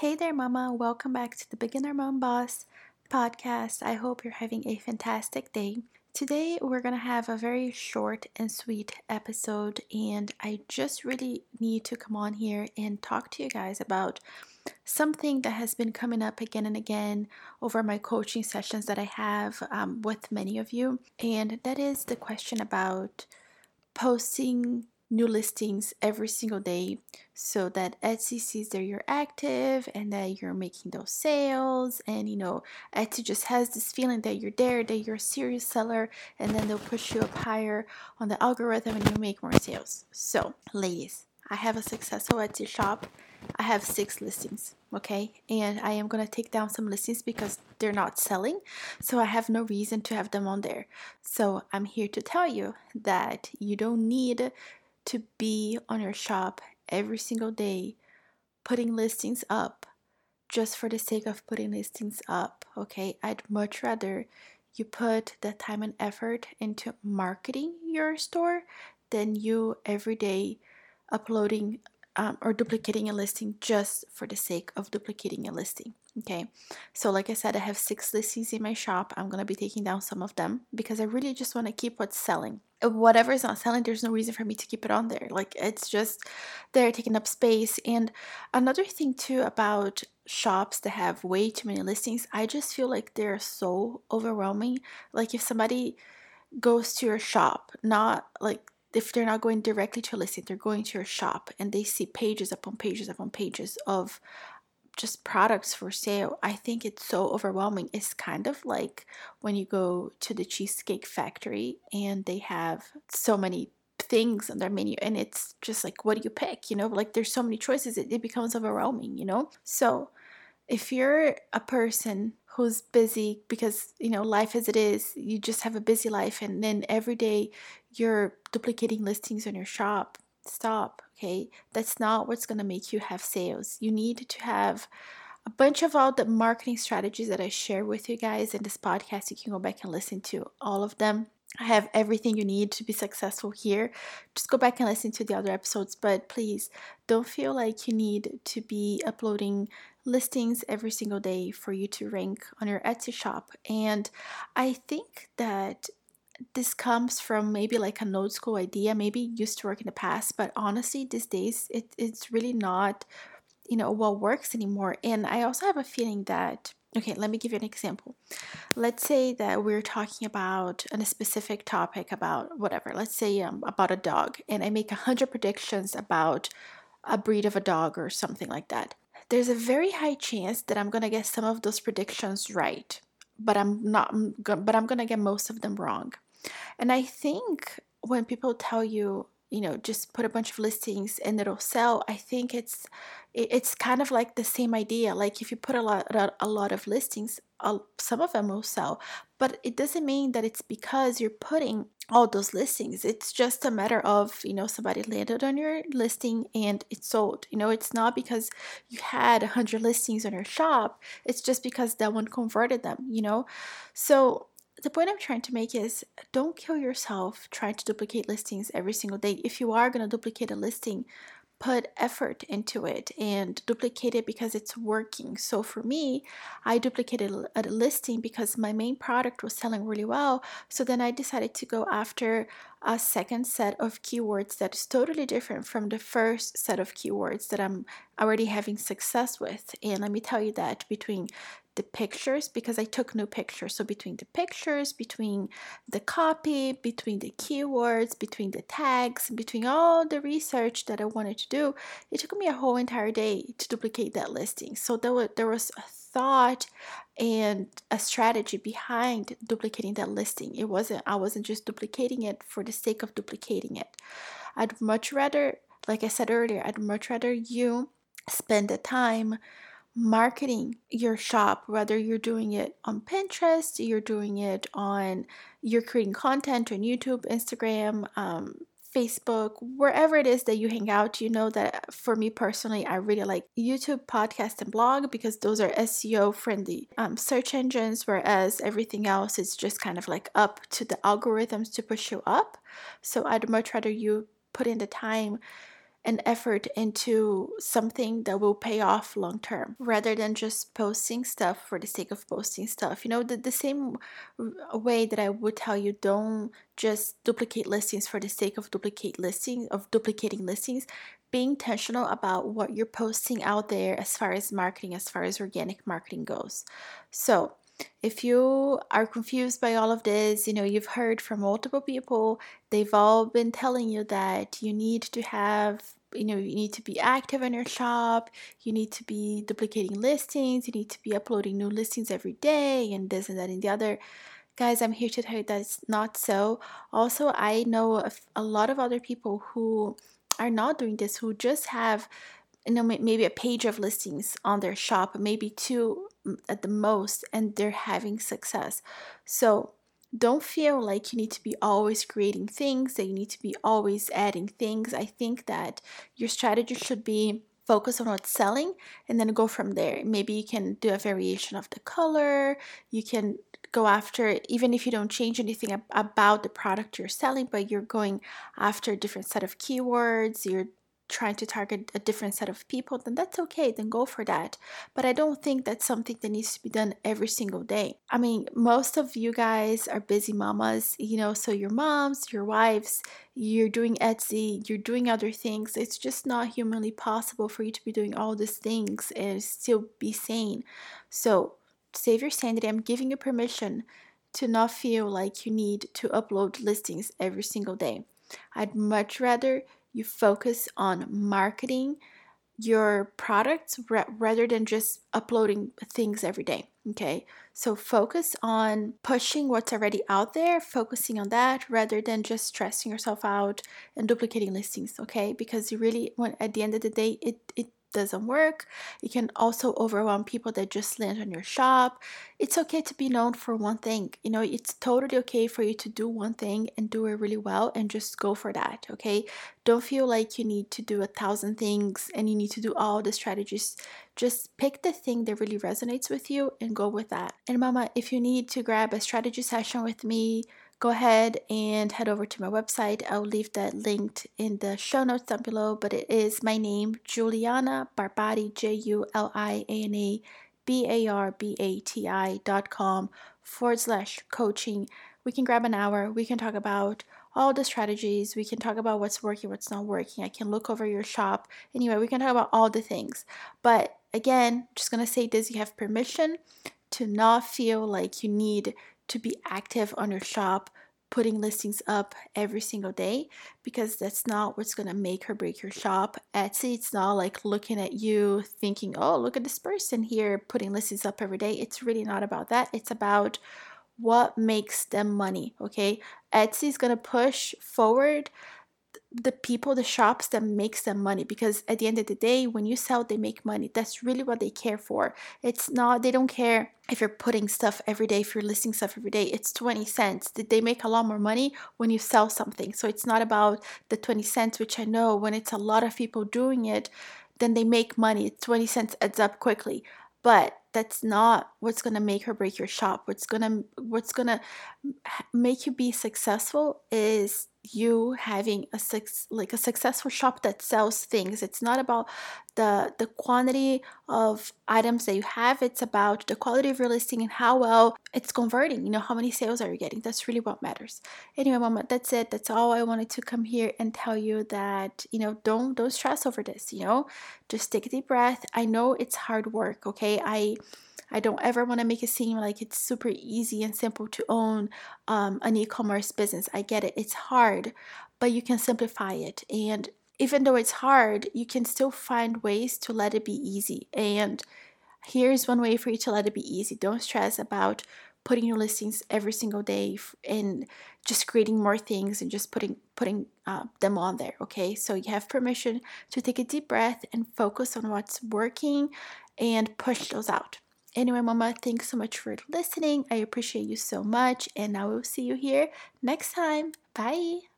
Hey there, Mama. Welcome back to the Beginner Mom Boss podcast. I hope you're having a fantastic day. Today, we're going to have a very short and sweet episode, and I just really need to come on here and talk to you guys about something that has been coming up again and again over my coaching sessions that I have um, with many of you, and that is the question about posting new listings every single day so that Etsy sees that you're active and that you're making those sales. And you know, Etsy just has this feeling that you're there, that you're a serious seller, and then they'll push you up higher on the algorithm and you make more sales. So, ladies, I have a successful Etsy shop. I have six listings, okay? And I am gonna take down some listings because they're not selling, so I have no reason to have them on there. So I'm here to tell you that you don't need to be on your shop every single day putting listings up just for the sake of putting listings up, okay? I'd much rather you put the time and effort into marketing your store than you every day uploading um, or duplicating a listing just for the sake of duplicating a listing. Okay, so like I said, I have six listings in my shop. I'm gonna be taking down some of them because I really just want to keep what's selling. Whatever is not selling, there's no reason for me to keep it on there. Like it's just they're taking up space. And another thing too about shops that have way too many listings, I just feel like they're so overwhelming. Like if somebody goes to your shop, not like if they're not going directly to a listing, they're going to your shop and they see pages upon pages upon pages of just products for sale. I think it's so overwhelming. It's kind of like when you go to the Cheesecake Factory and they have so many things on their menu and it's just like what do you pick you know like there's so many choices it, it becomes overwhelming you know so if you're a person who's busy because you know life as it is you just have a busy life and then every day you're duplicating listings on your shop stop okay? That's not what's going to make you have sales. You need to have a bunch of all the marketing strategies that i share with you guys in this podcast. You can go back and listen to all of them I have everything you need to be successful here. Just go back and listen to the other episodes, but please don't feel like you need to be uploading listings every single day for you to rank on your Etsy shop. And I think that this comes from maybe like an old school idea, maybe used to work in the past, but honestly, these days it, it's really not, you know, what works anymore. And I also have a feeling that Okay, let me give you an example. Let's say that we're talking about a specific topic about whatever. Let's say um, about a dog, and I make a hundred predictions about a breed of a dog or something like that there's a very high chance that I'm going to get some of those predictions right, but I'm not but I'm going to get most of them wrong. And I think when people tell you, you know, just put a bunch of listings and it'll sell, I think it's it's kind of like the same idea. Like if you put a lot a lot of listings, some of them will sell, but it doesn't mean that it's because you're putting all those listings. It's just a matter of, you know, somebody landed on your listing and it sold. You know, it's not because you had 100 listings on your shop, it's just because that one converted them, you know? So the point I'm trying to make is don't kill yourself trying to duplicate listings every single day. If you are going to duplicate a listing, put effort into it and duplicate it because it's working. So for me, I duplicated a listing because my main product was selling really well. So then I decided to go after a second set of keywords that is totally different from the first set of keywords that I'm already having success with. And let me tell you that between the pictures because I took new pictures. So between the pictures, between the copy, between the keywords, between the tags, between all the research that I wanted to do, it took me a whole entire day to duplicate that listing. So there was, there was a thought and a strategy behind duplicating that listing. It wasn't I wasn't just duplicating it for the sake of duplicating it. I'd much rather, like I said earlier, I'd much rather you spend the time marketing your shop, whether you're doing it on Pinterest, you're doing it on, you're creating content on YouTube, Instagram, um, Facebook, wherever it is that you hang out, you know that for me personally, I really like YouTube, podcast, and blog because those are SEO friendly um, search engines, whereas everything else is just kind of like up to the algorithms to push you up. So I'd much rather you put in the time an effort into something that will pay off long term rather than just posting stuff for the sake of posting stuff. You know, the, the same way that I would tell you don't just duplicate listings for the sake of duplicate listing of duplicating listings. Being intentional about what you're posting out there as far as marketing, as far as organic marketing goes. So if you are confused by all of this, you know, you've heard from multiple people, they've all been telling you that you need to have, you know, you need to be active in your shop, you need to be duplicating listings, you need to be uploading new listings every day, and this and that and the other. Guys, I'm here to tell you that's not so. Also, I know a lot of other people who are not doing this, who just have you know maybe a page of listings on their shop maybe two mm, at the most and they're having success. So don't feel like you need to be always creating things, that you need to be always adding things. I think that your strategy should be focus on what's selling and then go from there. Maybe you can do a variation of the color. You can go after even if you don't change anything ab- about the product you're selling, but you're going after a different set of keywords. You're trying to target a different set of people, then that's okay, then go for that. But I don't think that's something that needs to be done every single day. I mean, most of you guys are busy mamas, you know, so your moms, your wives, you're doing Etsy, you're doing other things. It's just not humanly possible for you to be doing all these things and still be sane. So, save your sanity. I'm giving you permission to not feel like you need to upload listings every single day. I'd much rather you focus on marketing your products rather than just uploading things every day. Okay, so focus on pushing what's already out there, focusing on that rather than just stressing yourself out and duplicating listings. Okay, because you really, when at the end of the day, it it doesn't work. You can also overwhelm people that just land on your shop. It's okay to be known for one thing. You know, it's totally okay for you to do one thing and do it really well and just go for that. Okay. Don't feel like you need to do a thousand things and you need to do all the strategies. Just pick the thing that really resonates with you and go with that. And, Mama, if you need to grab a strategy session with me, go ahead and head over to my website. I'll leave that linked in the show notes down below, but it is my name, Juliana Barbati, J U L I A N A B A R B A T I dot com forward slash coaching. We can grab an hour. We can talk about all the strategies. We can talk about what's working, what's not working. I can look over your shop. Anyway, we can talk about all the things. But again, just gonna say this you have permission to not feel like you need to be active on your shop, putting listings up every single day because that's not what's going to make or break your shop. Etsy, it's not like looking at you thinking, oh, look at this person here putting listings up every day. It's really not about that. It's about what makes them money, okay? Etsy is going to push forward the people, the shops that makes them money because at the end of the day, when you sell, they make money. That's really what they care for. It's not, they don't care if you're putting stuff every day, if you're listing stuff every day, it's 20 cents. Did they make a lot more money when you sell something. So it's not about the 20 cents, which I know when it's a lot of people doing it, then they make money. 20 cents adds up quickly. But that's not what's going to make or break your shop. What's going to what's going to make you be successful is you having a six like a successful shop that sells things. It's not about the the quantity of items that you have. It's about the quality of your listing and how well it's converting. You know how many sales are you getting? That's really what matters. Anyway mama that's it. That's all i wanted to come here and tell you that you know don't don't stress over this you know? Just take a deep breath. I know it's hard work okay? I I don't ever want to make it seem like it's super easy and simple to own um, an e commerce business. I get it, it's hard, but you can simplify it. And even though it's hard, you can still find ways to let it be easy. And here's one way for you to let it be easy don't stress about putting your listings every single day and just creating more things and just putting putting uh, them on there okay so you have permission to take a deep breath and focus on what's working and push those out Anyway, Mama, thanks so much for listening. I appreciate you so much, and I will see you here next time. Bye.